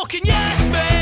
fucking yes, mate.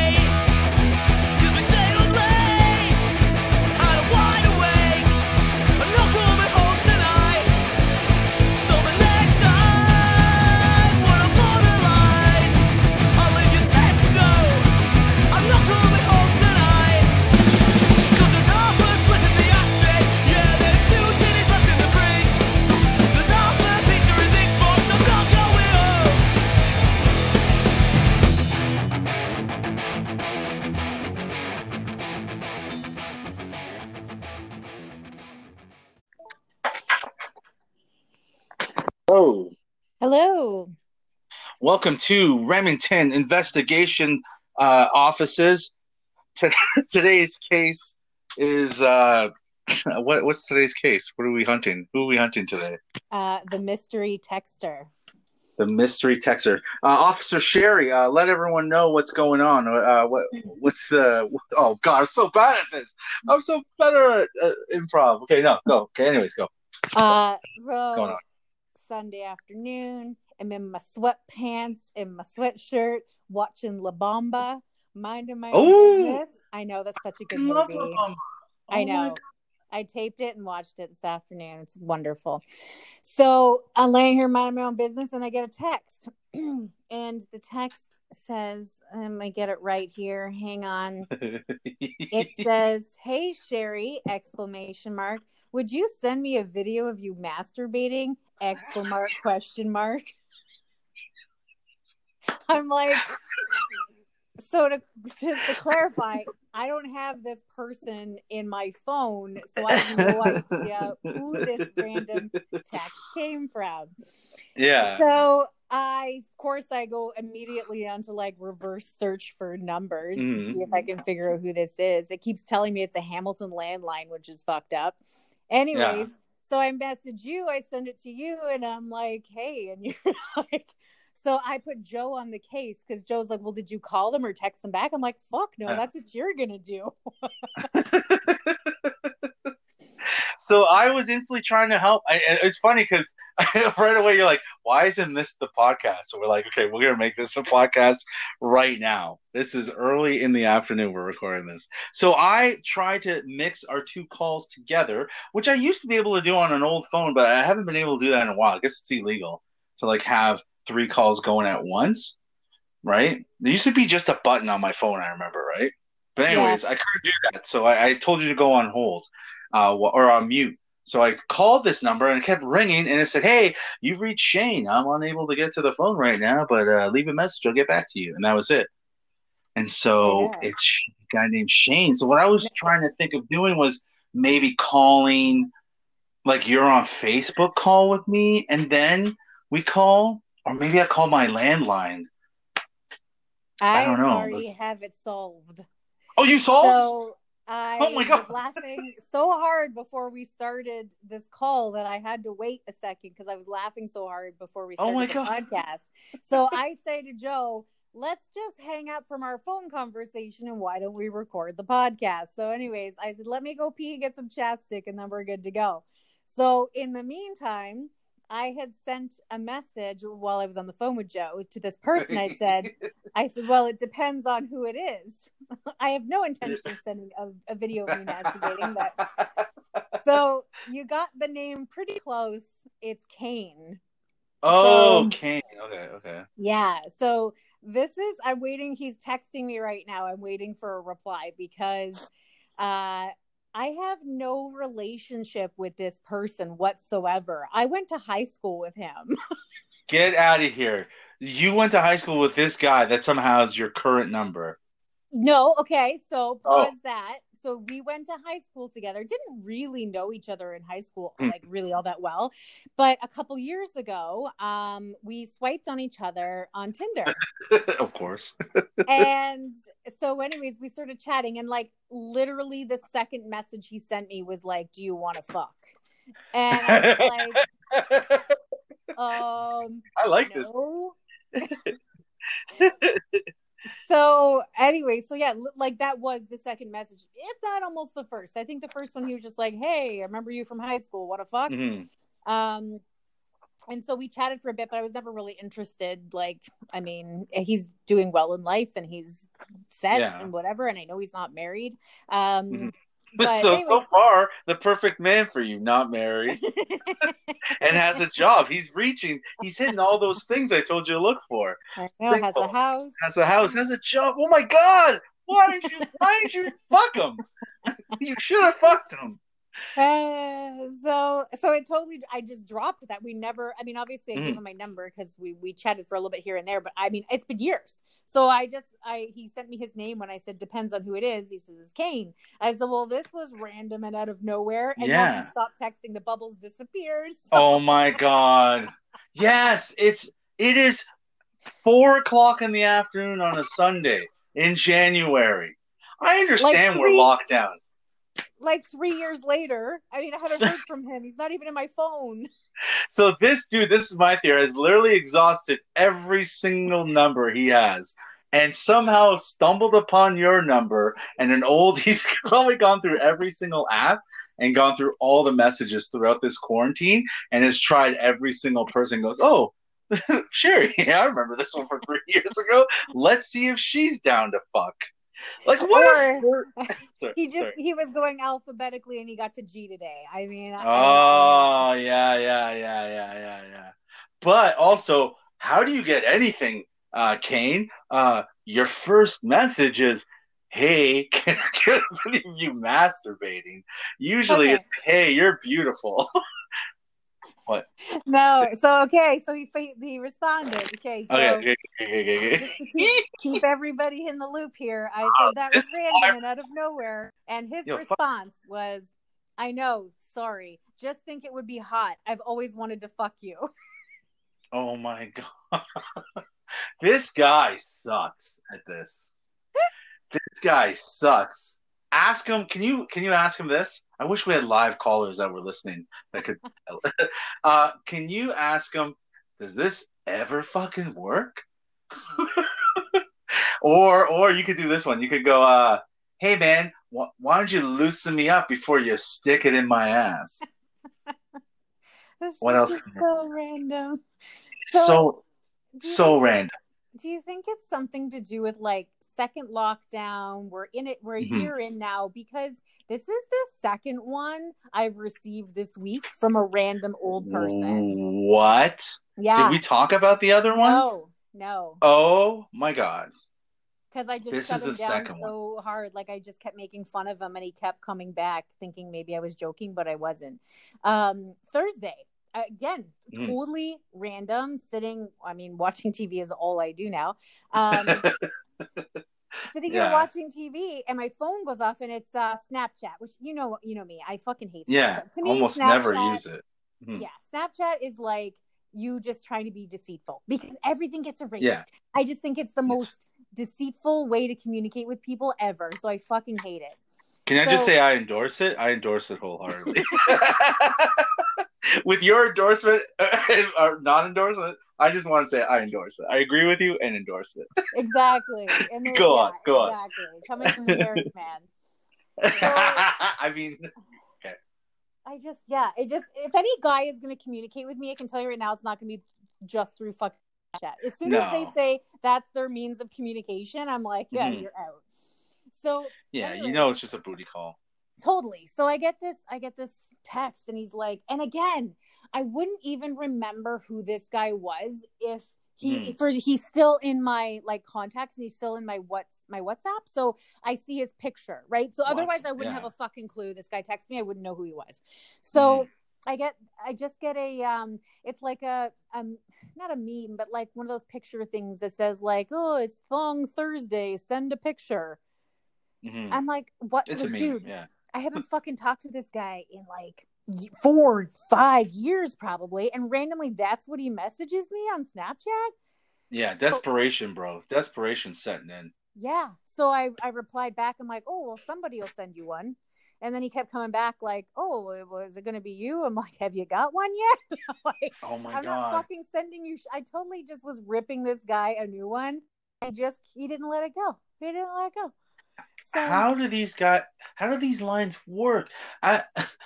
Welcome to Remington Investigation uh, Offices. To- today's case is uh, what? What's today's case? What are we hunting? Who are we hunting today? Uh, the mystery texter. The mystery texter, uh, Officer Sherry. Uh, let everyone know what's going on. Uh, what? What's the? Oh God, I'm so bad at this. I'm so better at uh, improv. Okay, no, go. Okay, anyways, go. Uh, Going so on. Sunday afternoon, I'm in my sweatpants and my sweatshirt, watching La Bamba, minding my Ooh. own business. I know that's such a good I love movie. I Oh my know. I taped it and watched it this afternoon. It's wonderful. So I'm laying here minding my own business, and I get a text, and the text says, um, "I get it right here. Hang on." it says hey sherry exclamation mark would you send me a video of you masturbating exclamation mark question mark i'm like so to just to clarify i don't have this person in my phone so i have no idea who this random text came from yeah. so I, of course, I go immediately onto like reverse search for numbers to Mhm. see if I can figure out who this is. It keeps telling me it's a Hamilton landline, which is fucked up. Anyways, so I message you, I send it to you, and I'm like, hey, and you're like, so I put Joe on the case because Joe's like, well, did you call them or text them back? I'm like, fuck no, that's what you're gonna do. so I was instantly trying to help. I, it's funny because right away you're like, "Why isn't this the podcast?" So we're like, "Okay, we're gonna make this a podcast right now." This is early in the afternoon. We're recording this. So I tried to mix our two calls together, which I used to be able to do on an old phone, but I haven't been able to do that in a while. I guess it's illegal to like have three calls going at once, right? There used to be just a button on my phone. I remember, right? But Yeah. anyways, I couldn't do that, so I, I told you to go on hold uh, or on mute. So I called this number and it kept ringing, and it said, "Hey, you've reached Shane. I'm unable to get to the phone right now, but uh, leave a message. I'll get back to you." And that was it. And so Yeah. it's a guy named Shane. So what I was trying to think of doing was maybe calling, like you're on Facebook call with me, and then we call, or maybe I call my landline. I, don't know. already have it solved. Oh, you solved? So I Oh my God. was laughing so hard before we started this call that I had to wait a second because I was laughing so hard before we started Oh my the God. podcast. So I say to Joe, let's just hang up from our phone conversation and why don't we record the podcast? So, anyways, I said, let me go pee and get some chapstick and then we're good to go. So, in the meantime, I had sent a message while I was on the phone with Joe to this person. I said, I said, well, it depends on who it is. I have no intention of sending a, a video of me masturbating, but so you got the name pretty close. It's Kane. oh, So- Kane. Okay, okay. Yeah. So this is I'm waiting. He's texting me right now. I'm waiting for a reply because uh I have no relationship with this person whatsoever. I went to high school with him. Get out of here. You went to high school with this guy that somehow is your current number. No, okay, so Oh. pause that. So we went to high school together. Didn't really know each other in high school, Hmm. like really all that well. But a couple years ago, um, we swiped on each other on Tinder. of course. and so, anyways, we started chatting, and like literally the second message he sent me was like, "Do you want to fuck?" And I was like, "Um, I like this. No." so anyway, so yeah, like that was the second message, if not almost the first. I think the first one he was just like, "Hey, I remember you from high school. What a fuck." Mhm. Um, and so we chatted for a bit, but I was never really interested. Like, I mean, he's doing well in life and he's set Yeah. and whatever, and I know he's not married. Um, Mhm. But so so far, the perfect man for you, not married and has a job. He's reaching. He's hitting all those things I told you to look for. I know, has a house. Has a house. Has a job. Oh my God! Why didn't you? Why didn't you fuck him? You should have fucked him. Uh, so so it totally I just dropped that. We never I mean obviously I gave Mhm. him my number because we we chatted for a little bit here and there, but I mean it's been years. So I just I he sent me his name when I said depends on who it is. He says it's Kane. I said, Well, this was random and out of nowhere. And then Yeah. he stopped texting, the bubbles disappeared. So Oh my God! Yes, it's it is four o'clock in the afternoon on a Sunday in January. I understand we're three- locked down. Like three years later, I mean I haven't heard from him. He's not even in my phone. So this dude, this is my theory, has literally exhausted every single number he has, and somehow stumbled upon your number and an old. He's probably gone through every single app and gone through all the messages throughout this quarantine, and has tried every single person. Goes, oh, Sherry, yeah, I remember this one from three years ago. Let's see if she's down to fuck. Like what? Or- He just sorry. he was going alphabetically and he got to G today. I mean I- Oh yeah, yeah, yeah, yeah, yeah, yeah. But also, how do you get anything, uh, Kane? Uh, your first message is, "Hey, can I get a video of you masturbating?" Usually, Okay. it's, "Hey, you're beautiful." No, so okay, so he he responded. Okay, so okay, okay, okay, keep, keep everybody in the loop here, I oh, said that was random and out of nowhere, and his Yo, fuck. response was, "I know, sorry, just think it would be hot. I've always wanted to fuck you." Oh my god, this guy sucks at this. This guy sucks. Ask him. Can you can you ask him this? I wish we had live callers that were listening that could. uh, can you ask him? Does this ever fucking work? or or you could do this one. You could go. Uh, hey man, wh- why don't you loosen me up before you stick it in my ass? This What else just can you- so random. So so think random. Do you think it's something to do with like second lockdown? We're in it. We're a Mhm. year in now because this is the second one I've received this week from a random old person. What? Yeah. Did we talk about the other one? No, no, Oh my god. because I just This shut is him the down second so hard. Like I just kept making fun of him, and he kept coming back, thinking maybe I was joking, but I wasn't. Um, Thursday again, Mm. totally random. Sitting, I mean, watching TV is all I do now. Um, sitting here watching TV, and my phone goes off, and it's uh, Snapchat, which you know, you know me, I fucking hate. Snapchat. yeah, to me, almost Snapchat, never use it. Mhm. Yeah, Snapchat is like you just trying to be deceitful because everything gets erased. Yeah. I just think it's the Yes. most deceitful way to communicate with people ever. So I fucking hate it. Can I just say I endorse it? I endorse it wholeheartedly. With your endorsement or non endorsement, I just want to say I endorse it. I agree with you and endorse it. Exactly. And Go yeah, on, go on. Exactly. Coming from the man. I mean, I just yeah, it just if any guy is going to communicate with me, I can tell you right now, it's not going to be just through fucking chat. As soon as they say that's their means of communication, I'm like, yeah, Mhm. you're out. So yeah, Anyway. you know it's just a booty call. Totally. So I get this, I get this text, and he's like, and again, I wouldn't even remember who this guy was if he Mhm. for he's still in my like contacts and he's still in my what's my WhatsApp. So I see his picture, right? So What? otherwise I wouldn't Yeah. have a fucking clue. This guy texted me, I wouldn't know who he was. So Mhm. I get I just get a um it's like a um not a meme, but like one of those picture things that says like, oh, it's Thong Thursday, send a picture. Mhm. I'm like, what It's a like, dude, Yeah. I haven't fucking talked to this guy in like four, five years probably, and randomly that's what he messages me on Snapchat. Yeah. Desperation, bro. Desperation setting in. Yeah. So I I replied back. I'm like, oh well, somebody will send you one. And then he kept coming back like, oh, was it going to be you? I'm like, have you got one yet? I'm like, Oh my I'm not fucking sending you. Sh- I totally just was ripping this guy a new one. I just he didn't let it go. He didn't let it go. So how do these guys how do these lines work? I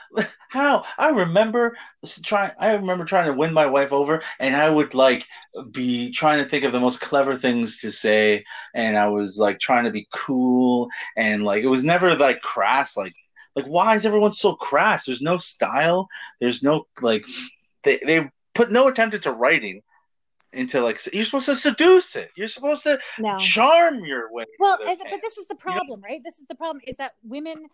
how? I remember trying i remember trying to win my wife over and i would like be trying to think of the most clever things to say and i was like trying to be cool and like it was never like crass like like why is everyone so crass? There's no style. There's no like they, they put no attempt into writing into like you're supposed to seduce it you're supposed to no. charm your way Well, and, but this is the problem, right? This is the problem is that women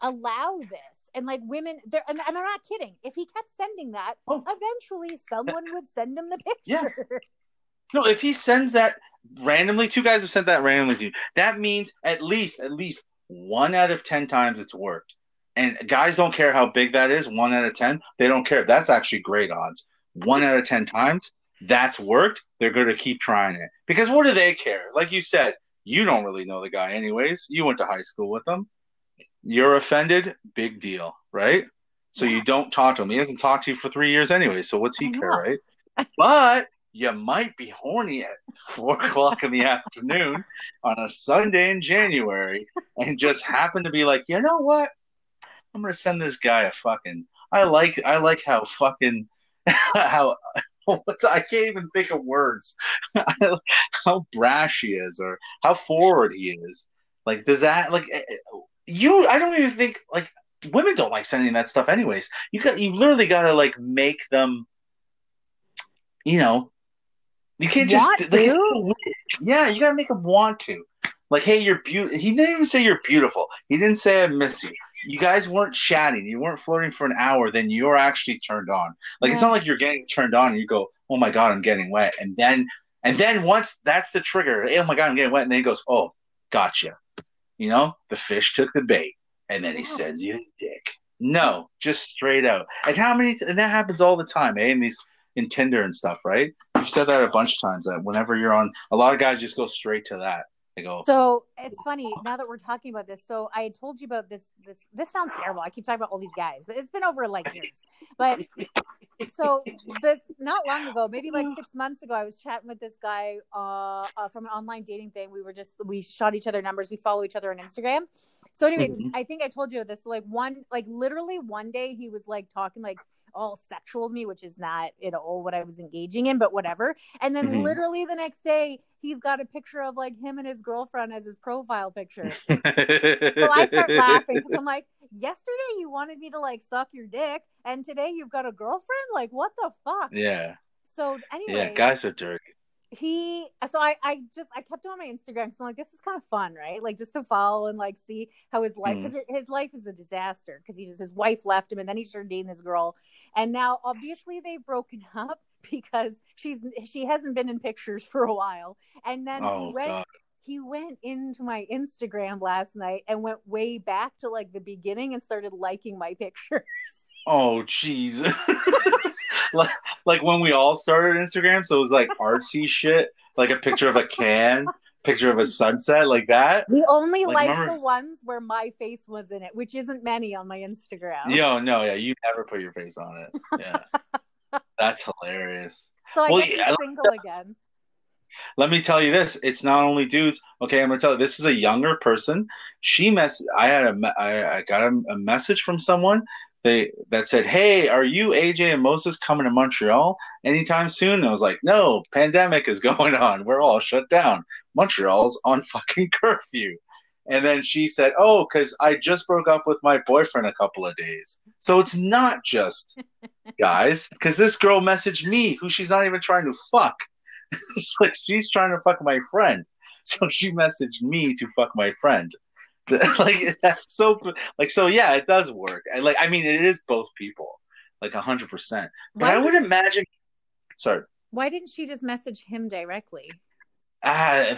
allow this, and like women, they're and, and I'm not kidding. If he kept sending that, Oh. eventually someone would send him the picture Yeah. picture. No, if he sends that randomly, two guys have sent that randomly to you. That means at least, at least one out of ten times it's worked. And guys don't care how big that is. One out of ten, they don't care. That's actually great odds. One out of ten times, that's worked. They're going to keep trying it because what do they care? Like you said, you don't really know the guy, anyways. You went to high school with him. You're offended, big deal, right? So Yeah. you don't talk to him. He hasn't talked to you for three years anyway. So what's he care, right? But you might be horny at four o'clock in the afternoon on a Sunday in January and just happen to be like, you know what? I'm gonna send this guy a fucking. I like I like how fucking how I can't even think of words. how brash he is or how forward he is. Like does that like eh, eh, you? I don't even think like women don't like sending that stuff anyways. You got you literally got to like make them. You know, you can't just like, yeah. You gotta make them want to. Like, hey, you're beautiful. He didn't even say you're beautiful. He didn't say I miss you. You guys weren't chatting. You weren't flirting for an hour. Then you're actually turned on. Like, it's not like you're getting turned on and you go, oh my god, I'm getting wet. And then, and then once that's the trigger, oh my god, I'm getting wet. And then he goes, oh, gotcha. You know, the fish took the bait, and then he sends you the dick. No, just straight out. And how many? And that happens all the time, eh? In these in Tinder and stuff, right? You've said that a bunch of times. That whenever you're on, a lot of guys just go straight to that. Go, So it's funny now that we're talking about this. So I told you about this. This this sounds terrible. I keep talking about all these guys, but it's been over like years. But so this not long ago, maybe like six months ago, I was chatting with this guy uh, uh, from an online dating thing. We were just we shot each other numbers. We follow each other on Instagram. So, anyways, Mhm. I think I told you this. Like one, like literally one day, he was like talking like all sexual me, which is not at all what I was engaging in, but whatever. And then Mhm. literally the next day, he's got a picture of like him and his girlfriend as his profile picture. so So I start laughing because I'm like, yesterday you wanted me to like suck your dick, and today you've got a girlfriend. Like, what the fuck? Yeah, So anyway, yeah, guys are dirty. He. So I, I just I kept him on my Instagram because I'm like, this is kind of fun, right? Like just to follow and like see how his life mm. because his life is a disaster because he just his wife left him and then he started dating this girl, and now obviously they've broken up because she's she hasn't been in pictures for a while, and then he Oh went god. he went into my Instagram last night and went way back to like the beginning and started liking my pictures. Oh jeez. like, like when we all started Instagram, so it was like artsy shit, like a picture of a can, picture of a sunset, like that. we only Like, liked remember- the ones where my face was in it, which isn't many on my Instagram. Yo, no, yeah, you never put your face on it. Yeah, that's hilarious. So I Well, guess yeah, single again. Let me tell you this: it's not only dudes. Okay, I'm gonna tell you. This is a younger person. She mess. I had a. I, I got a, a message from someone. They that said, "Hey, are you AJ and Moses coming to Montreal anytime soon?" And I was like, "No, pandemic is going on. We're all shut down. Montreal's on fucking curfew." And then she said, "Oh, because I just broke up with my boyfriend a couple of days. So it's not just guys. Because this girl messaged me, who she's not even trying to fuck. it's like she's trying to fuck my friend. So she messaged me to fuck my friend. like that's so like so yeah, it does work. I like I mean it is both people. Like a hundred percent. But I would imagine sorry. why didn't she just message him directly? Uh,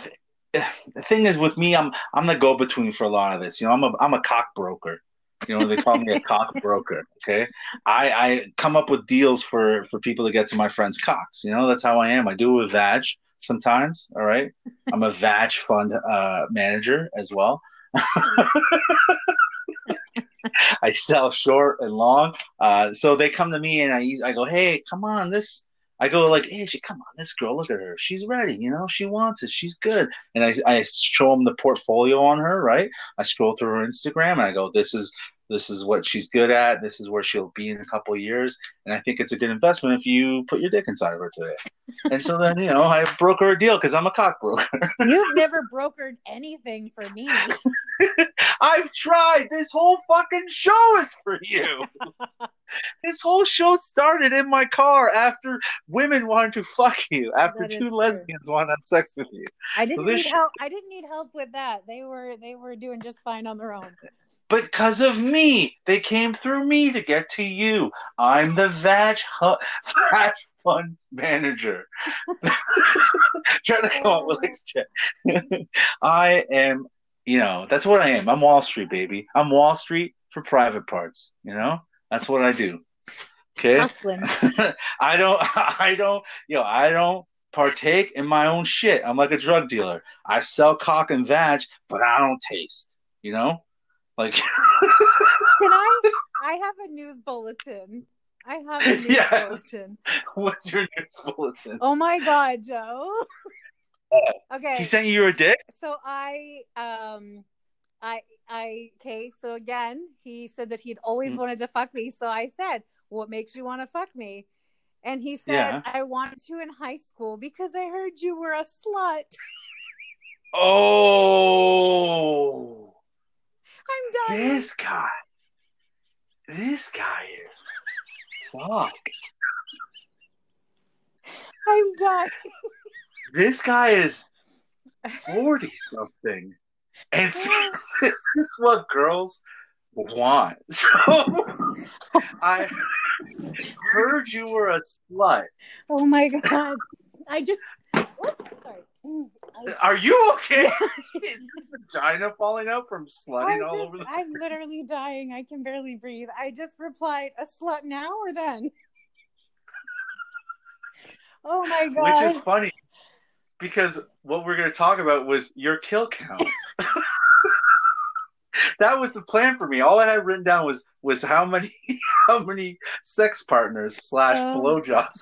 the thing is with me, I'm I'm the go between for a lot of this. You know, I'm a I'm a cock broker. You know, they call me a cock broker. Okay, I I come up with deals for for people to get to my friends' cocks. You know, that's how I am. I do it with Vag sometimes. All right, I'm a Vag fund uh, manager as well. I sell short and long. Uh, so they come to me and I I go, hey, come on, this I go like, hey, she, come on, this girl, look at her. She's ready, you know, she wants it. She's good. And I, I show them the portfolio on her, right? I scroll through her Instagram and I go, this is this is what she's good at. This is where she'll be in a couple years. And I think it's a good investment if you put your dick inside of her today. and so then, you know, I broke her a deal because I'm a cock broker. You've never brokered anything for me. I've tried. This whole fucking show is for you. this whole show started in my car after women wanted to fuck you, after two true. lesbians wanted to have sex with you. I didn't this need sh- help. I didn't need help with that. They were they were doing just fine on their own. But because of me, they came through me to get to you. I'm the Vag, Vag Fund manager. Trying to come up with like. I am, you know, that's what I am. I'm Wall Street, baby. I'm Wall Street for private parts. You know, that's what I do. Okay. Hustling. I don't, I don't, You know, I don't partake in my own shit. I'm like a drug dealer. I sell cock and vag, but I don't taste. You know, like. Can I? I have a news bulletin. I have a news Yes. bulletin. What's your news bulletin? Oh my god, Joe. Okay. He sent you a dick? so I um I I okay, so again, he said that he'd always Mm. wanted to fuck me. So I said, What makes you want to fuck me? And he said, Yeah. I wanted to in high school because I heard you were a slut. Oh, I'm done. this guy. This guy is fucked. I'm done. This guy is 40 something. And thinks this is what girls want. So I heard you were a slut. Oh my god. I just whoops, sorry. Are you okay? is your vagina falling out from slutting I'm, all just, over the I'm literally dying. I can barely breathe. I just replied, a slut now or then? oh my god. Which is funny because what we're going to talk about was your kill count. that was the plan for me. All I had written down was was how many how many sex partners slash Oh. blowjobs.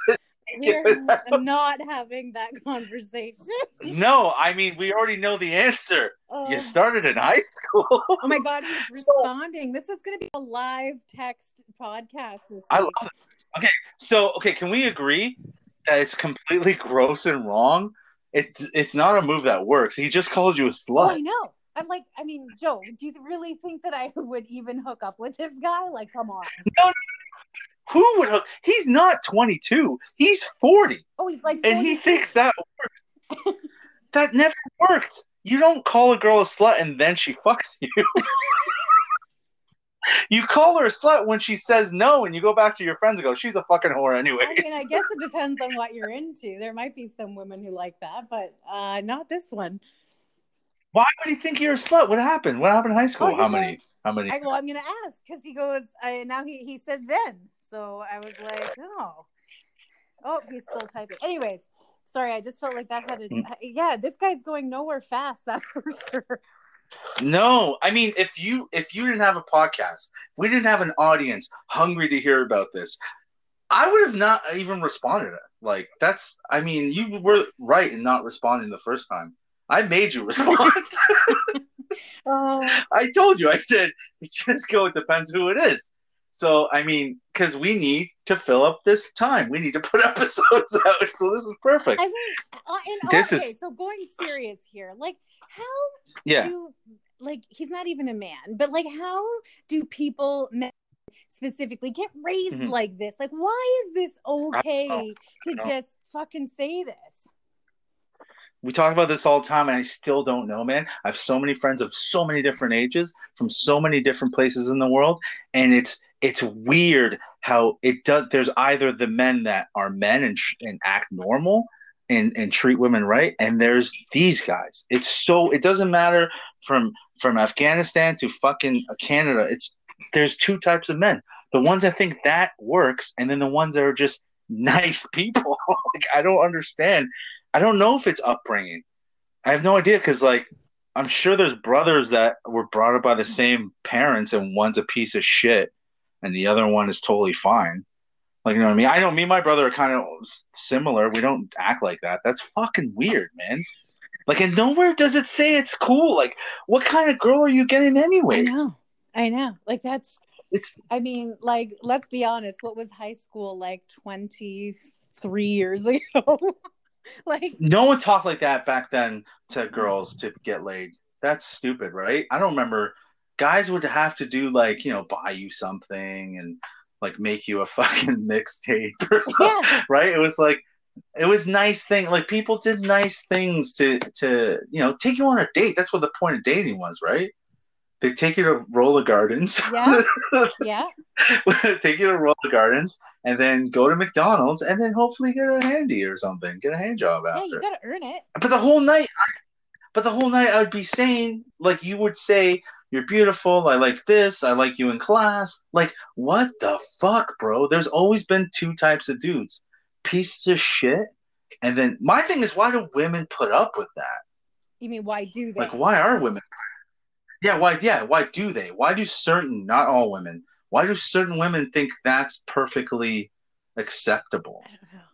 We're not having that conversation. no, I mean we already know the answer. Oh, You started in high school. oh my god, he's So- responding. This is going to be a live text podcast I love it. Okay, so okay, can we agree that it's completely gross and wrong? It's it's not a move that works. He just called you a Oh, I know. I'm like, I mean, Joe, do you really think that I would even hook up with this guy? Like, come on. Who would hook? He's not 22. He's 40. Oh, he's like, and he thinks that works. that never worked. You don't call a girl a slut and then she fucks you. you call her a slut when she says no, and you go back to your friends and go, "She's a fucking whore anyway." I mean, I guess it depends on what you're into. There might be some women who like that, but uh, not this one. Why would he think you're a slut? What happened? What happened in high school? Oh, how many? How many? I, well, I'm gonna ask because he goes. Uh, now he he said then, so I was like, oh, oh, he's still typing. Anyways, sorry, I just felt like that had a. Mm. Yeah, this guy's going nowhere fast. That's for sure. No, I mean, if you if you didn't have a podcast, if we didn't have an audience hungry to hear about this, I would have not even responded. Like that's, I mean, you were right in not responding the first time. I made you respond. Oh, I told you. I said it just go. It depends who it is. So I mean, because we need to fill up this time, we need to put episodes out. So this is perfect. I mean, uh, and This okay, is- so going serious here, like how Yeah. do like he's not even a man, but like how do people specifically get raised Mhm. like this? Like, why is this okay to know. just fucking say this? We talk about this all the time, and I still don't know, man. I have so many friends of so many different ages from so many different places in the world, and it's it's weird how it does. There's either the men that are men and and act normal and and treat women right, and there's these guys. It's so it doesn't matter from from Afghanistan to fucking Canada. It's there's two types of men. The ones that think that works, and then the ones that are just nice people. like I don't understand. I don't know if it's upbringing. I have no idea because, like, I'm sure there's brothers that were brought up by the same parents, and one's a piece of shit, and the other one is totally fine. Like you know what I mean? I know me and my brother are kind of similar. We don't act like that. That's fucking weird, man. Like, and nowhere does it say it's cool. Like, what kind of girl are you getting anyways? I know. I know. Like that's It's I mean, like, let's be honest, what was high school like 23 years ago? like, no one talked like that back then to girls to get laid. That's stupid, right? I don't remember. Guys would have to do like you know buy you something and like make you a fucking mixtape or something, yeah, right? It was like it was nice thing. Like people did nice things to to you know take you on a date. That's what the point of dating was, right? They take you to Roller Gardens, yeah, yeah. take you to Roller Gardens, and then go to McDonald's, and then hopefully get a handy or something, get a hand job Yeah, after. you gotta earn it. but the whole night, I, but the whole night I'd be saying like you would say, "You're beautiful. I like this. I like you in class." Like what the fuck, bro? There's always been two types of dudes: pieces of shit, and then my thing is, why do women put up with that? You mean why do they? Like, why are women? Yeah, why? Yeah, why do they? Why do certain, not all women, why do certain women think that's perfectly acceptable? I don't know.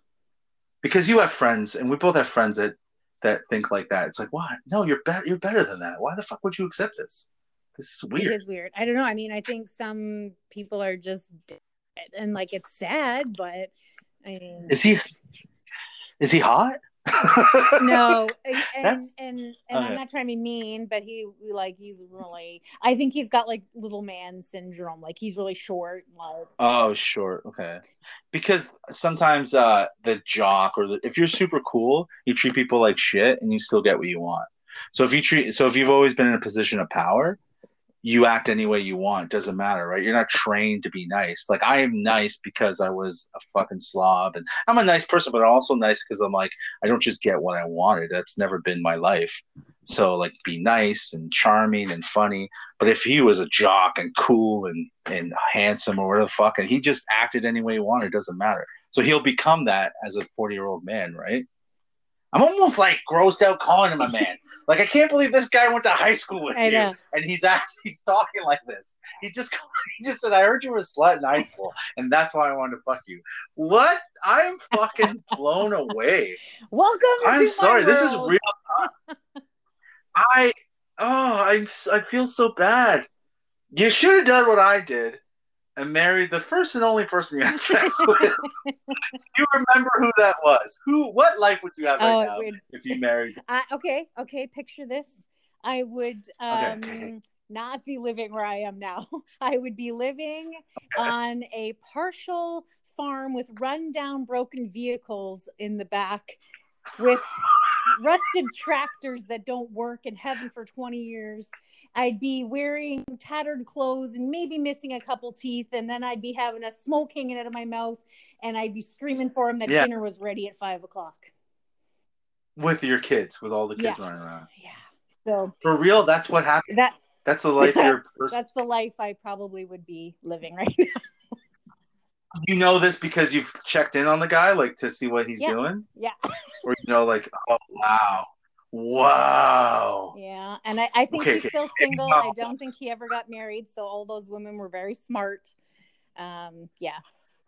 Because you have friends, and we both have friends that that think like that. It's like, why? No, you're better. You're better than that. Why the fuck would you accept this? Is weird. is weird. I don't know. I mean, I think some people are just dead, and like it's sad, but I mean, Is he? Is he hot? no, and and That's- and, and I'm okay. not trying to be mean, but he like he's really. I think he's got like little man syndrome. Like he's really short. Like Oh, short. Okay. Because sometimes uh the jock or the, if you're super cool, you treat people like shit and you still get what you want. So if you treat so if you've always been in a position of power, you act any way you want. Doesn't matter, right? You're not trained to be nice. Like I am nice because I was a fucking slob and I'm a nice person, but I'm also nice because I'm like I don't just get what I wanted. That's never been my life. So like be nice and charming and funny. But if he was a jock and cool and, and handsome or whatever the fuck, and he just acted any way he wanted, it doesn't matter. So he'll become that as a 40 year old man, right? I'm almost like grossed out calling him a man. Like I can't believe this guy went to high school with I you, know. and he's actually he's talking like this. He just he just said, "I heard you were a slut in high school, and that's why I wanted to fuck you." What? I'm fucking blown away. welcome. I'm sorry. This is real. I oh, I'm I feel so bad. You should have done what I did and married the first and only person you had sex with. you remember who that was? Who? What life would you have right Oh, now would- if you married? Okay, okay. Picture this. I would um, okay. not be living where I am now. I would be living on a partial farm with rundown, broken vehicles in the back, with rusted tractors that don't work in haven't for 20 years. I'd be wearing tattered clothes and maybe missing a couple teeth, and then I'd be having a smoke hanging out of my mouth, and I'd be screaming for him that Yeah. dinner was ready at five o'clock. With your kids, with all the kids Yeah. running around. Yeah. So For real, that's what happened. that That's the life you're. Person. that's the life I probably would be living right now. You know this because you've checked in on the guy, like to see what he's Yeah. doing, Yeah. or you know, like, oh wow, wow. Yeah. And I, I think Okay, he's okay. still single. I don't think he ever got married. So all those women were very smart. Um, yeah.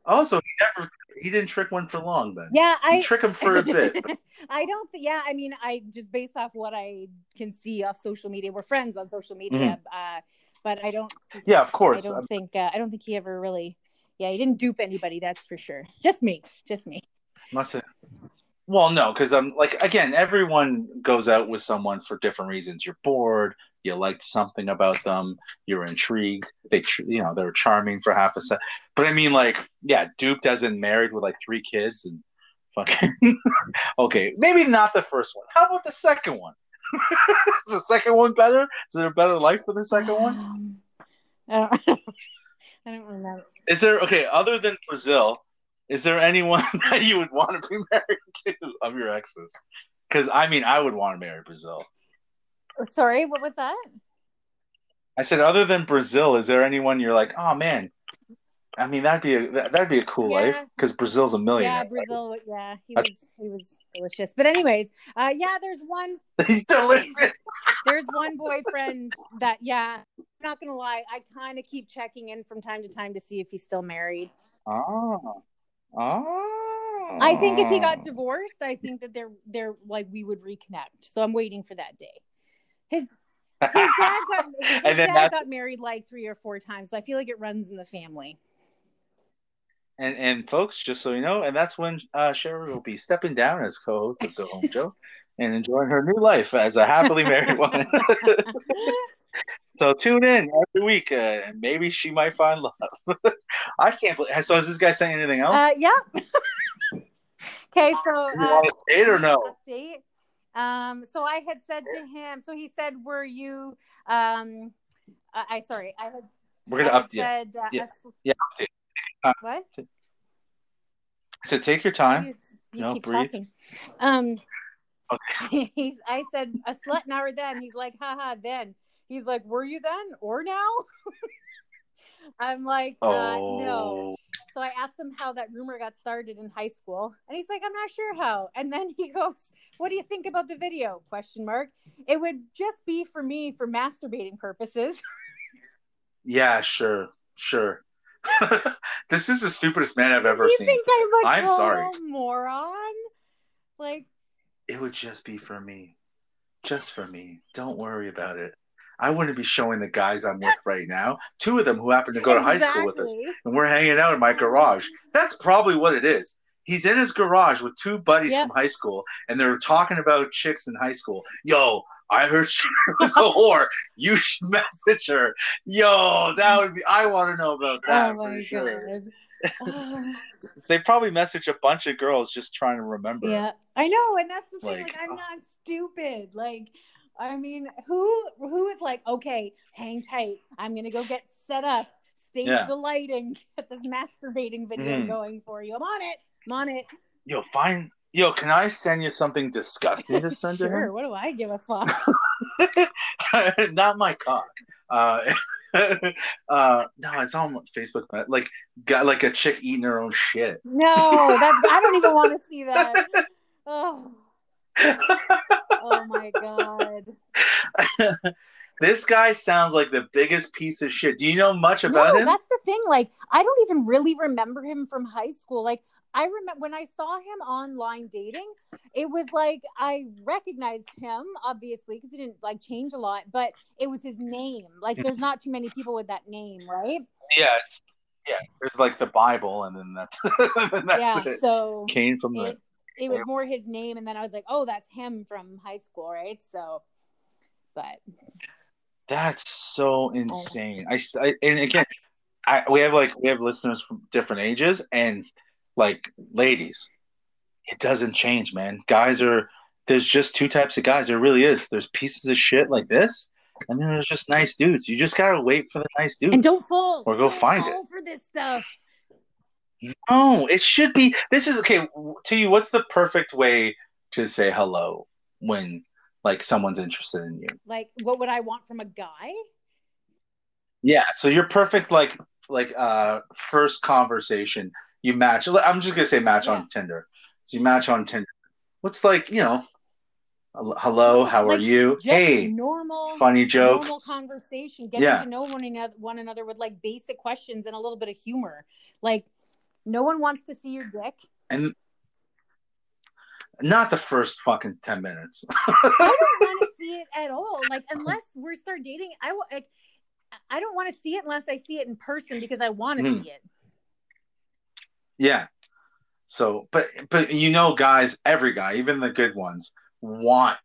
Also, he never he didn't trick one for long. Then Yeah. I trick him for a bit. I don't th- yeah, I mean I just based off what I can see off social media. We're friends on social media. Uh but I don't Yeah, of course. I don't think uh, I don't think he ever really yeah, he didn't dupe anybody, that's for sure. Just me. Just me. Must have. Well, no, because I'm like again, everyone goes out with someone for different reasons. You're bored, you liked something about them, you're intrigued. They, tr- you know, they're charming for half a second. But I mean, like, yeah, duped as in married with like three kids and fucking. okay, maybe not the first one. How about the second one? Is the second one better? Is there a better life for the second one? Um, I don't, I don't remember. Is there okay other than Brazil? Is there anyone that you would want to be married to of your exes? Because I mean, I would want to marry Brazil. Sorry, what was that? I said, other than Brazil, is there anyone you're like, oh man? I mean, that'd be a that- that'd be a cool Yeah. life because Brazil's a Yeah, millionaire. Brazil. Yeah, he That's- was he was delicious. But anyways, uh, yeah, there's one delicious. there's one boyfriend that yeah, I'm not gonna lie, I kind of keep checking in from time to time to see if he's still married. Oh, Oh. I think if he got divorced, I think that they're they're like we would reconnect. So I'm waiting for that day. His his dad got his dad got married like three or four times, so I feel like it runs in the family. And and folks, just so you know, and that's when uh, Sherry will be stepping down as co-host of the Home Show and enjoying her new life as a happily married woman. so tune in every week, uh, and maybe she might find love. I can't believe. So is this guy saying anything else? Uh, yeah. okay, so you uh, want to say it or no? update. Um, so I had said to him, so he said, "Were you?" Um, I, sorry, I had, We're gonna had up. Yeah. uh, Yeah. Yeah. what? So take your time. You, you No, keep breathe. talking. Um, Okay. he's, I said a slut now or then. He's like, haha, then. He's like, were you then or now? I'm like, uh, Oh. no. So I asked him how that rumor got started in high school, and he's like, I'm not sure how. And then he goes, What do you think about the video? Question mark. It would just be for me for masturbating purposes. Yeah, sure, sure. this is the stupidest man I've ever you seen. think I'm a I'm sorry. moron? Like, It would just be for me. Just for me. Don't worry about it. I wouldn't be showing the guys I'm with right now, two of them who happen to go to high school with us, and we're hanging out in my garage. That's probably what it is. He's in his garage with two buddies Yeah. from high school, and they're talking about chicks in high school. Yo, I heard she was a whore. You should message her. Yo, that would be. I want to know about that oh for my sure. god. Oh, They probably message a bunch of girls just trying to remember. yeah, I know, and that's the thing. Like, Like, I'm not stupid. Like, I mean, who who is like, okay, hang tight. I'm gonna go get set up, stage Yeah. the lighting, get this masturbating video Mhm. going for you. I'm on it. I'm on it. Yo, fine. Yo, can I send you something disgusting to send to him? sure. What do I give a fuck? Not my cock. Uh, uh, no, it's on Facebook. but, Like, got like a chick eating her own shit. No, that's I don't even want to see that. Oh, oh my god. this guy sounds like the biggest piece of shit. Do you know much about no, him? that's the thing. Like, I don't even really remember him from high school. Like, I remember when I saw him online dating, it was like I recognized him, obviously, because he didn't like change a lot, but it was his name. Like, there's mm-hmm. not too many people with that name, right? It's, yeah. There's like the Bible, and then that's, and that's yeah. it. So Came from the. it, it was more his name, and then I was like, oh, that's him from high school, right? So, but That's so insane. I, I and again, I we have like we have listeners from different ages and like ladies, it doesn't change, man. Guys are there's just two types of guys. There really is. There's pieces of shit like this, and then there's just nice dudes. You just gotta wait for the nice dude. and don't fall Or go Don't find fall for this stuff. No, it should be. This is okay. To you, what's the perfect way to say hello when like someone's interested in you? Like, what would I want from a guy? Yeah, so you're perfect like like uh first conversation. You match. I'm just gonna say match Yeah. on Tinder. So you match on Tinder. What's like you know? Hello, how are you? Hey, normal, funny joke. normal conversation, getting Yeah. to know one another, one another with like basic questions and a little bit of humor. Like, no one wants to see your dick. And not the first fucking ten minutes. I don't want to see it at all. Like, unless we start dating, I like. I don't want to see it unless I see it in person because I want to Mhm. see it. Yeah. So, but but you know, guys, every guy, even the good ones, want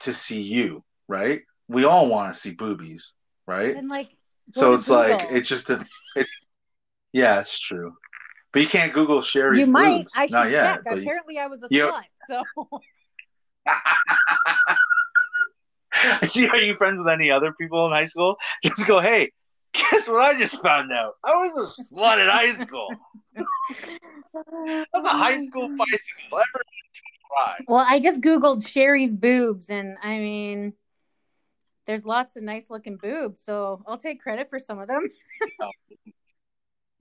to see you, right? We all want to see boobies, right? And like, so it's like it's just a, it. Yeah, it's true. But you can't Google Sherry's you might. boobs. I Not yet. check. but you- Apparently, I was a You- slut. So Are you friends with any other people in high school? Just go, hey, guess what I just found out? I was a slut in high school. I was a high school bicycle. Well, I just Googled Sherry's boobs, and I mean, there's lots of nice looking boobs, so I'll take credit for some of them.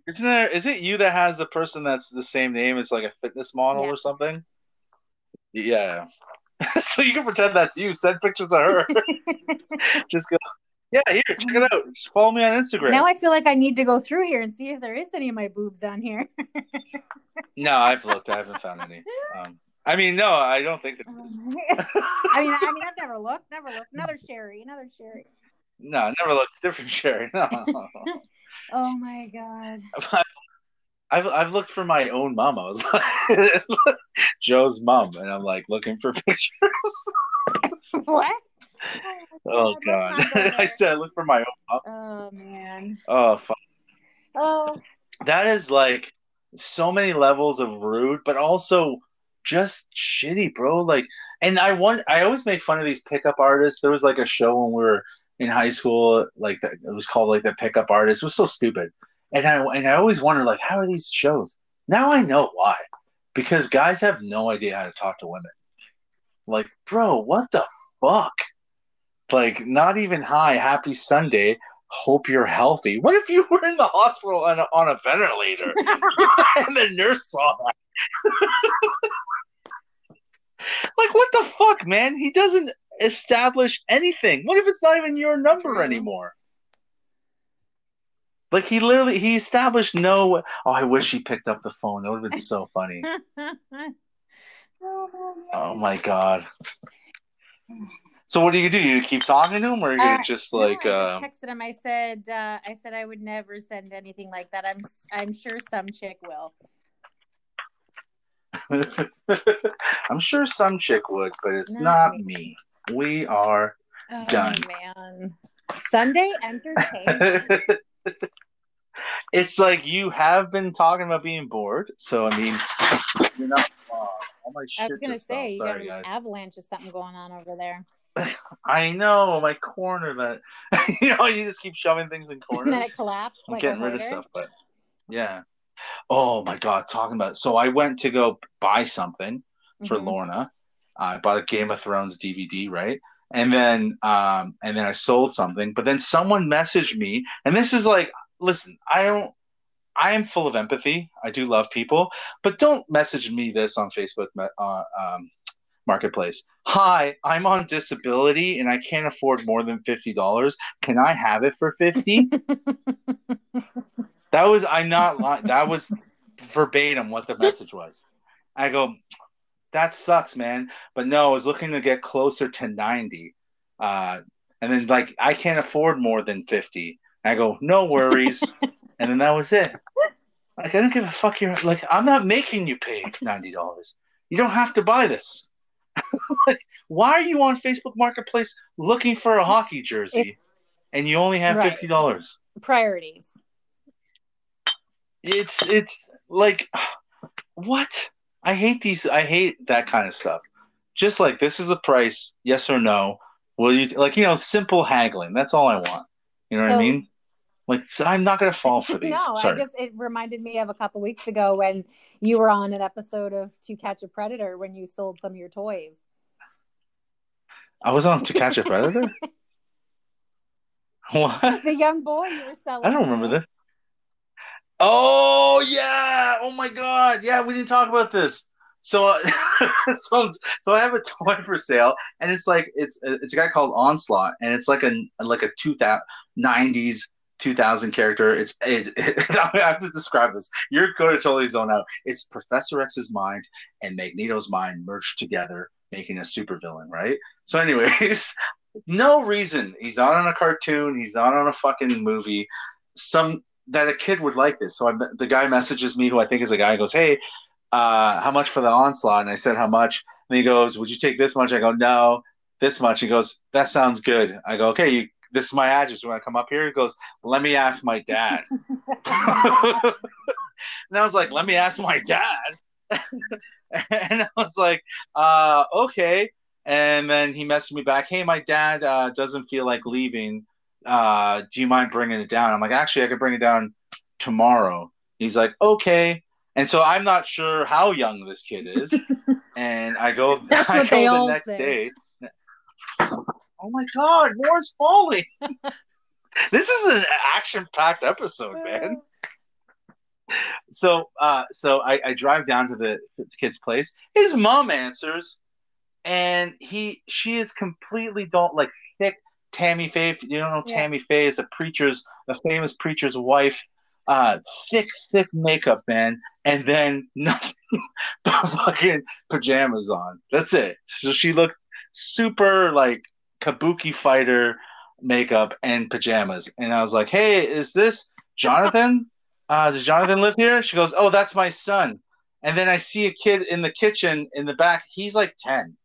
Isn't there? Is it you that has the person that's the same name as like a fitness model Yeah. or something? Yeah. so you can pretend that's you. Send pictures of her. Just go. Yeah, here, check it out. Just follow me on Instagram. Now I feel like I need to go through here and see if there is any of my boobs on here. no, I've looked. I haven't found any. Um, I mean, no, I don't think there is. I mean, I mean, I've never looked, never looked. Another Sherry, another Sherry. No, never looked. Different, Sherry. No. Oh my god. I've I've looked for my own mom. I was like Joe's mom, and I'm like looking for pictures. What? Oh God! let's not go I said look for my own mom. Oh man. Oh fuck! Oh, That is like so many levels of rude, but also just shitty, bro. Like, and I want I always make fun of these pickup artists. There was like a show when we were in high school, like that. It was called like the pickup artist. It was so stupid, and I and I always wonder like how are these shows? Now I know why, because guys have no idea how to talk to women. Like, bro, what the fuck? Like, not even hi, happy Sunday. Hope you're healthy. What if you were in the hospital on a, on a ventilator and the nurse saw that? like, what the fuck, man? He doesn't establish anything. What if it's not even your number anymore? Like he literally he established no. Oh, I wish he picked up the phone. That would have been so funny. Oh my god. So what do you do? You keep talking to him, or are you Uh, just No, like? I uh, texted him. I said, uh, I said I would never send anything like that. I'm, I'm sure some chick will. I'm sure some chick would, but it's Not not me. me. We are. Oh Done. man, Sunday entertainment. it's like you have been talking about being bored. So I mean, you're not wrong. All my I was gonna just fell. say you got an guys. avalanche of something going on over there. I know my corner that you know you just keep shoving things in And corners. then it collapsed I'm like getting rid of stuff, but yeah. Oh my god, talking about so I went to go buy something for Mhm. Lorna. I bought a Game of Thrones DVD, right? And then um and then I sold something, but then someone messaged me, and this is like, listen, I don't I am full of empathy. I do love people, but don't message me this on Facebook uh, um, Marketplace. Hi, I'm on disability and I can't afford more than fifty dollars. Can I have it for fifty? That was I'm not lying. That was verbatim what the message was. I go, that sucks, man. But no, I was looking to get closer to ninety, uh, and then like I can't afford more than fifty. I go, no worries, and then that was it. Like I don't give a fuck. You're like I'm not making you pay ninety dollars. You don't have to buy this. Like, why are you on Facebook Marketplace looking for a hockey jersey, and you only have Right. fifty dollars? Priorities. it's it's like what i hate these i hate that kind of stuff just like this is a price yes or no will you like you know simple haggling that's all i want you know what i mean like i'm not gonna fall for these no, sorry. I just it reminded me of a couple weeks ago when you were on an episode of To Catch a Predator when you sold some of your toys. i was on to catch a predator? What? The young boy you were selling. i don't remember that oh yeah! Oh my god! Yeah we didn't talk about this. So so so i have a toy for sale and it's like it's it's a guy called onslaught and it's like a like a 2000 90s 2000 character it's it, i have to describe this you're going to totally zone out it's professor x's mind and magneto's mind merged together making a supervillain right so anyways no reason he's not on a cartoon he's not on a fucking movie some that a kid would like this so I, the guy messages me who i think is a guy goes hey uh, how much for the onslaught? And I said, how much? And he goes, would you take this much? I go, no, this much. He goes, that sounds good. I go, okay, you, this is my address. When I come up here? He goes, let me ask my dad. and I was like, let me ask my dad. and I was like, uh, okay. And then he messaged me back, hey, my dad uh, doesn't feel like leaving. Uh, do you mind bringing it down? I'm like, actually, I could bring it down tomorrow. He's like, okay. And so I'm not sure how young this kid is. and I go, That's I what go they the all next say. day. Oh my God, more's falling. this is an action-packed episode, man. So, uh, so I, I drive down to the, the kid's place. His mom answers, and he, she is completely don't like thick, Tammy Faye. You don't know Yeah. Tammy Faye is a preacher's, a famous preacher's wife. Uh, thick, thick makeup, man, and then nothing but fucking pajamas on. That's it. So she looked super like kabuki fighter makeup and pajamas, and I was like, "Hey, is this Jonathan? Uh, does Jonathan live here?" She goes, "Oh, that's my son." And then I see a kid in the kitchen in the back. He's like ten.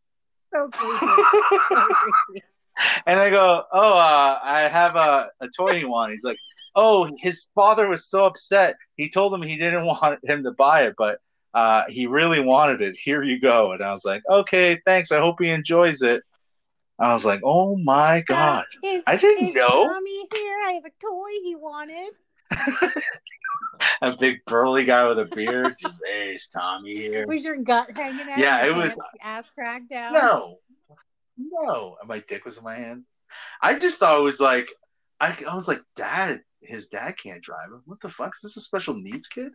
So creepy. So creepy. And I go, oh, uh, I have a, a toy he wanted. He's like, oh, his father was so upset. He told him he didn't want him to buy it, but uh, he really wanted it. Here you go. And I was like, okay, thanks. I hope he enjoys it. I was like, oh my god, Is, I didn't know. Tommy here? I have a toy he wanted. A big burly guy with a beard. Just, hey, is Tommy here? Was your gut hanging out? Yeah, it was- ass cracked out. No, no. And my dick was in my hand. I just thought it was like, I, I was like, Dad, his dad can't drive. What the fuck? Is this a special needs kid?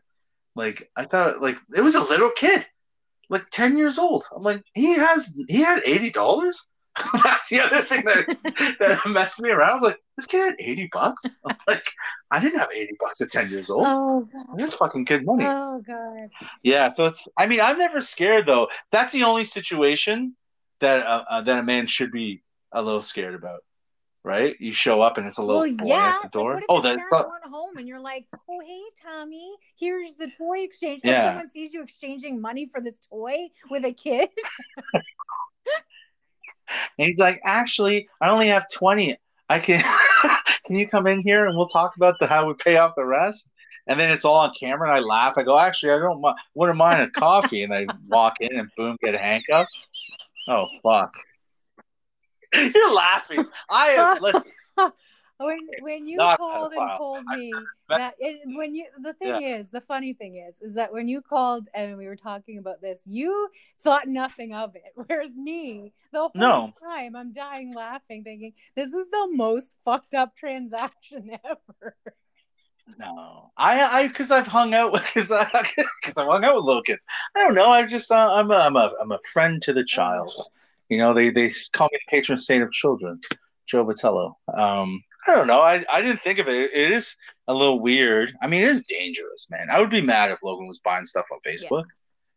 Like, I thought, like, it was a little kid, like 10 years old. I'm like, he has, he had $80? That's the other thing that, that messed me around. I was like, this kid had 80 bucks? I'm like, I didn't have 80 bucks at 10 years old. Oh god. That's fucking good money. Oh god. Yeah, so it's. I mean, I'm never scared though. That's the only situation that uh, uh, that a man should be a little scared about, right? You show up and it's a little Well, boy yeah. at the door. if oh, that's not, aren't home and you're like, "Oh, hey, Tommy, here's the toy exchange." Yeah. And someone sees you exchanging money for this toy with a kid. and he's like, actually, I only have twenty. I can. can you come in here and we'll talk about the how we pay off the rest? And then it's all on camera, and I laugh. I go, actually, I don't mi- wouldn't mind a coffee. And I walk in, and boom, get handcuffed. Oh fuck! You're laughing. I am. Listen, when when you Not called and told me that it, when you the thing is the funny thing is is that when you called and we were talking about this you thought nothing of it whereas me the whole No. time i'm dying laughing thinking this is the most fucked up transaction ever No, I, I, because I've hung out with, because I, because I've hung out with little kids. I don't know. I just, uh, I'm, a, I'm a, I'm a friend to the child. You know, they, they call me the patron saint of children, Joe Vitello. Um, I don't know. I, I didn't think of it. It is a little weird. I mean, it is dangerous, man. I would be mad if Logan was buying stuff on Facebook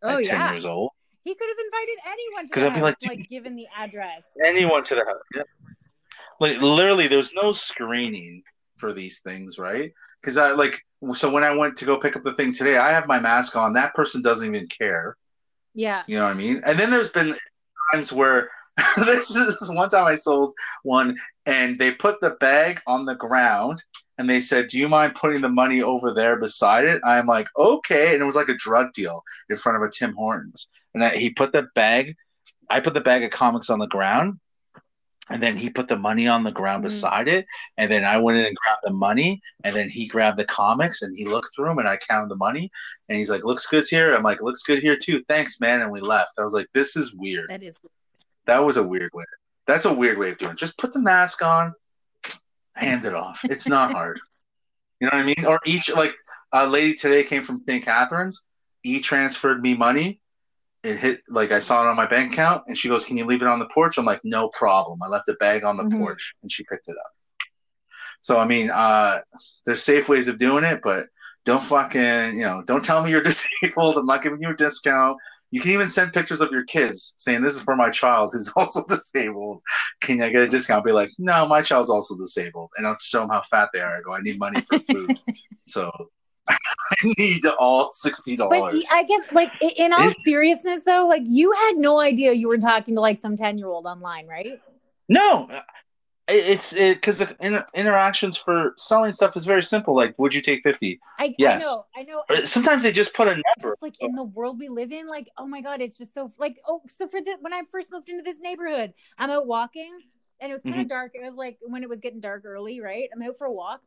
oh at ten years old. he could have invited anyone to the I'd be house, like, like given the address Anyone to the house. Yeah. Like literally, there's no screening for these things, right? Because I like, so when I went to go pick up the thing today, I have my mask on. That person doesn't even care. yeah You know what I mean? And then there's been times where this is one time I sold one and they put the bag on the ground and they said, Do you mind putting the money over there beside it? I'm like, Okay. And it was like a drug deal in front of a Tim Hortons. And I, he put the bag, I put the bag of comics on the ground. And then he put the money on the ground Mhm. beside it. And then I went in and grabbed the money. And then he grabbed the comics and he looked through them and I counted the money. And he's like, looks good here. I'm like, looks good here too. Thanks, man. And we left. I was like, this is weird. that is That was a weird way. That's a weird way of doing it. Just put the mask on, hand it off. It's not hard. You know what I mean? Or each, like, a lady today came from St. Catharines. E transferred me money. It hit, like, I saw it on my bank account. And she goes, Can you leave it on the porch? I'm like, No problem. I left the bag on the Mhm. porch and she picked it up. So, I mean, uh, there's safe ways of doing it, but don't fucking, you know, don't tell me you're disabled. I'm not giving you a discount. You can even send pictures of your kids saying, This is for my child who's also disabled. Can I get a discount? be like, No, my child's also disabled. And I'll show them how fat they are. I go, I need money for food. so I need all $60. But I guess, like, in all seriousness, though, like, you had no idea you were talking to like some ten year old online, right? No, it- it's because the inter- interactions for selling stuff is very simple. Like, would you take 50? I, Yes. I know, I know. Sometimes they just put a number. Just, like in the world we live in, like, oh my god, it's just so like, oh, so for the when I first moved into this neighborhood, I'm out walking and it was kind of Mhm. dark. It was like when it was getting dark early, right? I'm out for a walk.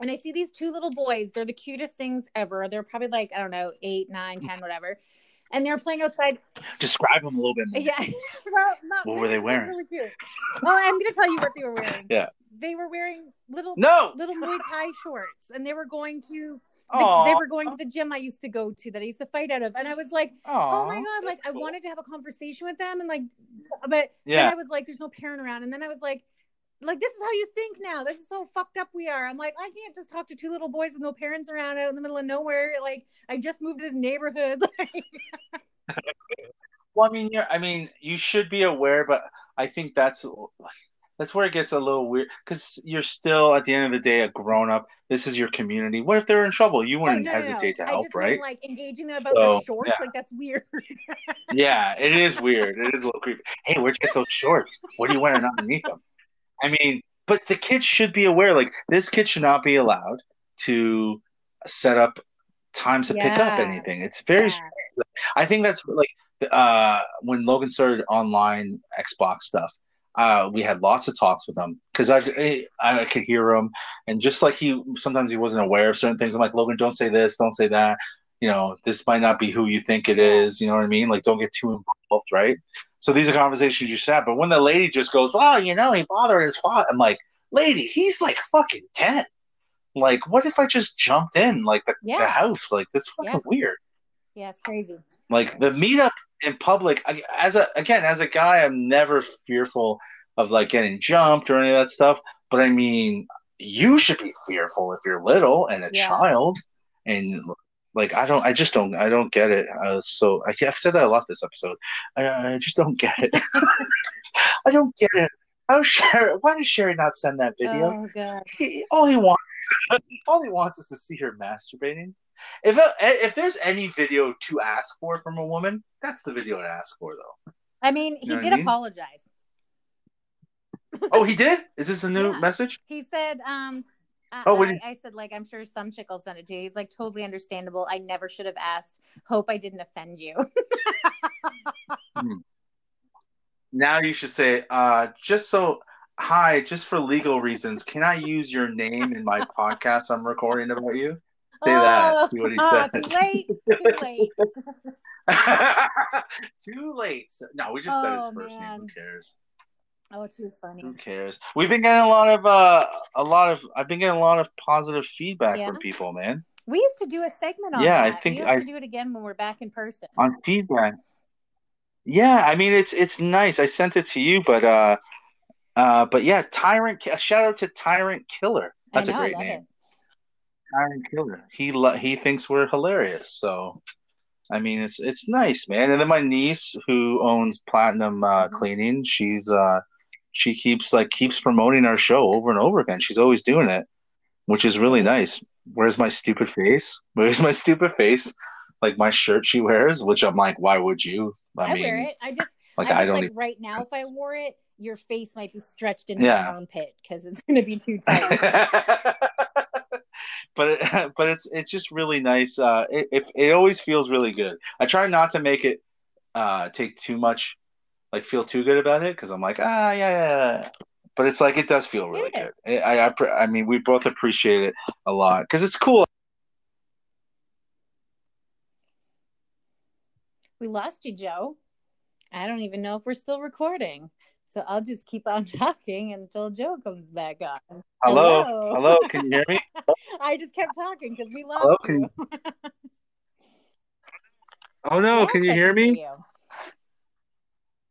And I see these two little boys. They're the cutest things ever. They're probably like, I don't know, eight, nine, ten, whatever. And they're playing outside Describe them a little bit more. Yeah. well, not, What were they wearing? Really cute. Well, I'm going to tell you what they were wearing. Yeah. They were wearing little No. little Muay Thai shorts, and they were going to the, they were going to the gym I used to go to that I used to fight out of, and I was like, oh my god, like I wanted to have a conversation with them, and like, but then Yeah. I was like, there's no parent around, and then I was like. Like this is how you think now. This is so fucked up we are. I'm like, I can't just talk to two little boys with no parents around out in the middle of nowhere. Like I just moved to this neighborhood. Well, I mean, you're, I mean, you should be aware, but I think that's that's where it gets a little weird because you're still at the end of the day a grown up. This is your community. What if they're in trouble? You oh, wouldn't no, no, no. hesitate to I help, right? like engaging them about So, their shorts. yeah. Like that's weird. Yeah, it is weird. It is a little creepy. Hey, where'd you get those shorts? What are you wearing underneath them? I mean, but the kids should be aware. Like this kid should not be allowed to set up times to pick up anything. It's very. Yeah. I think that's like uh when Logan started online Xbox stuff. Uh, we had lots of talks with him because I, I I could hear him, and just like he sometimes he wasn't aware of certain things. I'm like Logan, don't say this, don't say that. You know, this might not be who you think it is. You know what I mean? Like, don't get too involved, right? So these are conversations you should have. But when the lady just goes, "Oh, you know, he bothered his father," I'm like, "Lady, he's like fucking ten. Like, what if I just jumped in like the, the house? Like, that's fucking Yeah. weird." Yeah, it's crazy. Like the meetup in public, I- as a again as a guy, I'm never fearful of like getting jumped or any of that stuff. But I mean, you should be fearful if you're little and a Yeah. child, and like I don't, I just don't, I don't get it. Uh, so I, I've said that a lot this episode. I, I just don't get it. I don't get it. How Sherry? Why does Sherry not send that video? Oh god. He, all he wants, all he wants is to see her masturbating. If if there's any video to ask for from a woman, that's the video to ask for, though. I mean, he know did I mean? apologize. Oh, he did. Is this a new Yeah. message? He said, um, I, Oh, I, I said, like, I'm sure some chick will send it to you. He's like, totally understandable. I never should have asked. Hope I didn't offend you. Now you should say, uh, just so. Hi, just for legal reasons, can I use your name in my podcast I'm recording about you? Say that. Oh, See what he oh, says. Too late. Too late. Too late. No, we just said his Oh, first name. Who cares? Oh, too funny. Who cares? We've been getting a lot of uh a lot of I've been getting a lot of positive feedback Yeah. from people, man. We used to do a segment on Yeah, I think I- do it again when we're back in person. On feedback. Yeah, I mean it's it's nice. I sent it to you, but uh uh but yeah, Tyrant a shout out to Tyrant Killer. That's know, a great name. it. Tyrant Killer. He lo- he thinks we're hilarious. So I mean it's it's nice, man. And then my niece who owns Platinum uh Mhm. Cleaning, she's uh she keeps like keeps promoting our show over and over again. She's always doing it, which is really nice. Where's my stupid face? Where's my stupid face? Like my shirt she wears, which I'm like, why would you? I, I, mean, wear it. I just, like I just I don't like even right now. If I wore it, your face might be stretched into Yeah. my armpit because it's going to be too tight. but it, but it's it's just really nice. Uh, it, it it always feels really good. I try not to make it uh take too much, like feel too good about it because I'm like ah yeah, yeah yeah. But it's like it does feel really Yeah. good. I I I, I mean we both appreciate it a lot because it's cool. we lost you, Joe. I don't even know if we're still recording. So I'll just keep on talking until Joe comes back on. Hello, Hello. hello, can you hear me? I just kept talking because we lost Hello, you. Oh no, Yes, can you I hear me? you.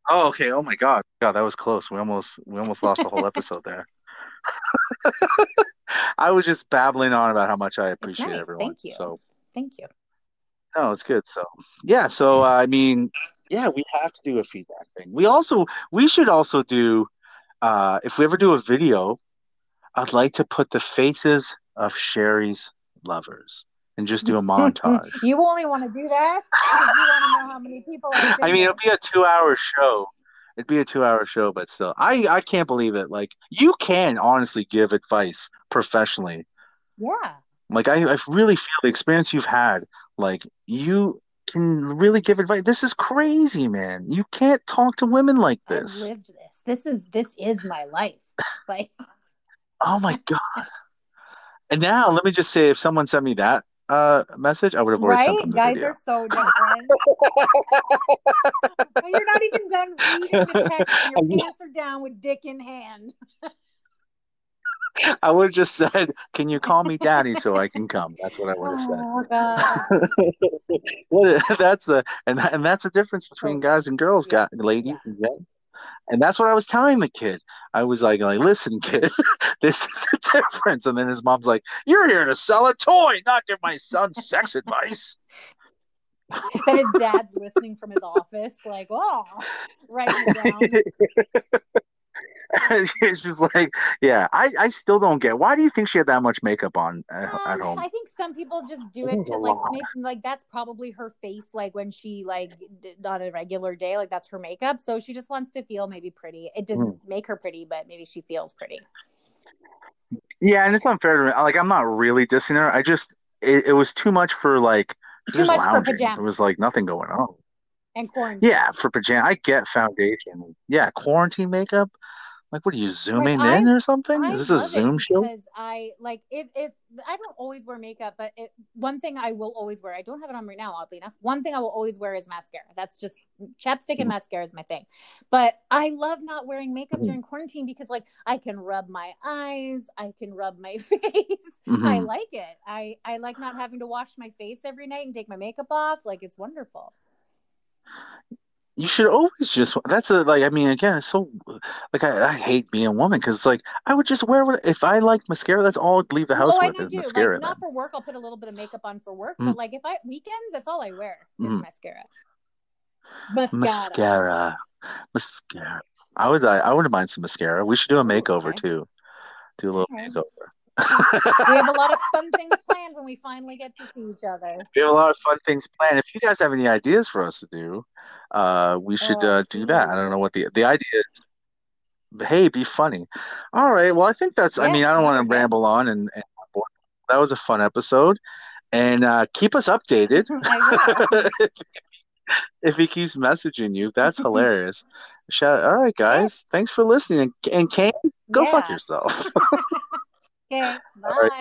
Oh, okay. Oh my God. God, that was close. We almost we almost lost the whole episode there. I was just babbling on about how much I appreciate nice. everyone. Thank you. So Thank you. no, it's good. So yeah. So uh, I mean, yeah, we have to do a feedback thing. We also we should also do uh, if we ever do a video, I'd like to put the faces of Sherry's lovers and just do a montage. You only want to do that because you want to know how many people. I mean, it'll be a two-hour show. It'd be a two-hour show, but still, I I can't believe it. Like, you can honestly give advice professionally. yeah. Like, I I really feel the experience you've had. Like, you can really give advice. This is crazy, man. You can't talk to women like this. lived this. This is this is my life. Like Oh my god. And now, let me just say, if someone sent me that uh message, I would have already sent right? them the Guys video. are so different. You're not even done reading the text. and Your pants are down with dick in hand. I would have just said, "Can you call me daddy so I can come?" That's what I would have said. Oh god. That's a and and that's a difference between guys and girls, Yeah. guys, ladies. and gents. And that's what I was telling the kid. I was like, like, listen, kid, this is the difference. And then his mom's like, You're here to sell a toy, not give my son sex advice. Then his dad's listening from his office, like, oh, writing it down. it's just like, yeah, I, I still don't get. Why do you think she had that much makeup on at, at Um, home? I think some people just do it to like make like that's probably her face like when she like d- on a regular day like that's her makeup so she just wants to feel maybe pretty it didn't Mm. make her pretty but maybe she feels pretty Yeah, and it's unfair to me. Like, I'm not really dissing her. I just, it, it was too much for like, she Too was much for lounging. It pajamas. was like nothing going on. and quarantine Yeah, for pajama, I get foundation. Yeah, quarantine makeup. Like, what are you zooming I- in or something? I Is this a Zoom show? because I like if if I don't always wear makeup, but it, one thing I will always wear. I don't have it on right now, oddly enough. One thing I will always wear is mascara. That's just chapstick and Mhm. mascara is my thing. But I love not wearing makeup Mhm. during quarantine because like I can rub my eyes, I can rub my face. I Mhm. like it. I I like not having to wash my face every night and take my makeup off. Like it's wonderful. You should always just. That's a like. I mean, again, it's so like I, I hate being a woman because like I would just wear what if I like mascara. That's all I'd leave the house oh, with know is mascara. Like not for work, I'll put a little bit of makeup on for work, Mhm. but like if I weekends, that's all I wear is mascara. Mascara. Mascara, mascara. I would. I, I wouldn't mind some mascara. We should do a makeover okay. too. Do a little Okay. makeover. We have a lot of fun things planned when we finally get to see each other. We have a lot of fun things planned. If you guys have any ideas for us to do, uh, we should Oh, uh, do that. I don't know what the the idea is. Hey, be funny. All right. Well, I think that's. I mean, I don't want to ramble on, and, and that was a fun episode. And uh, keep us updated. If he keeps messaging you, that's hilarious. Shout, all right, guys. Thanks for listening. And, and Kane, go fuck Yeah. yourself. Okay. Bye.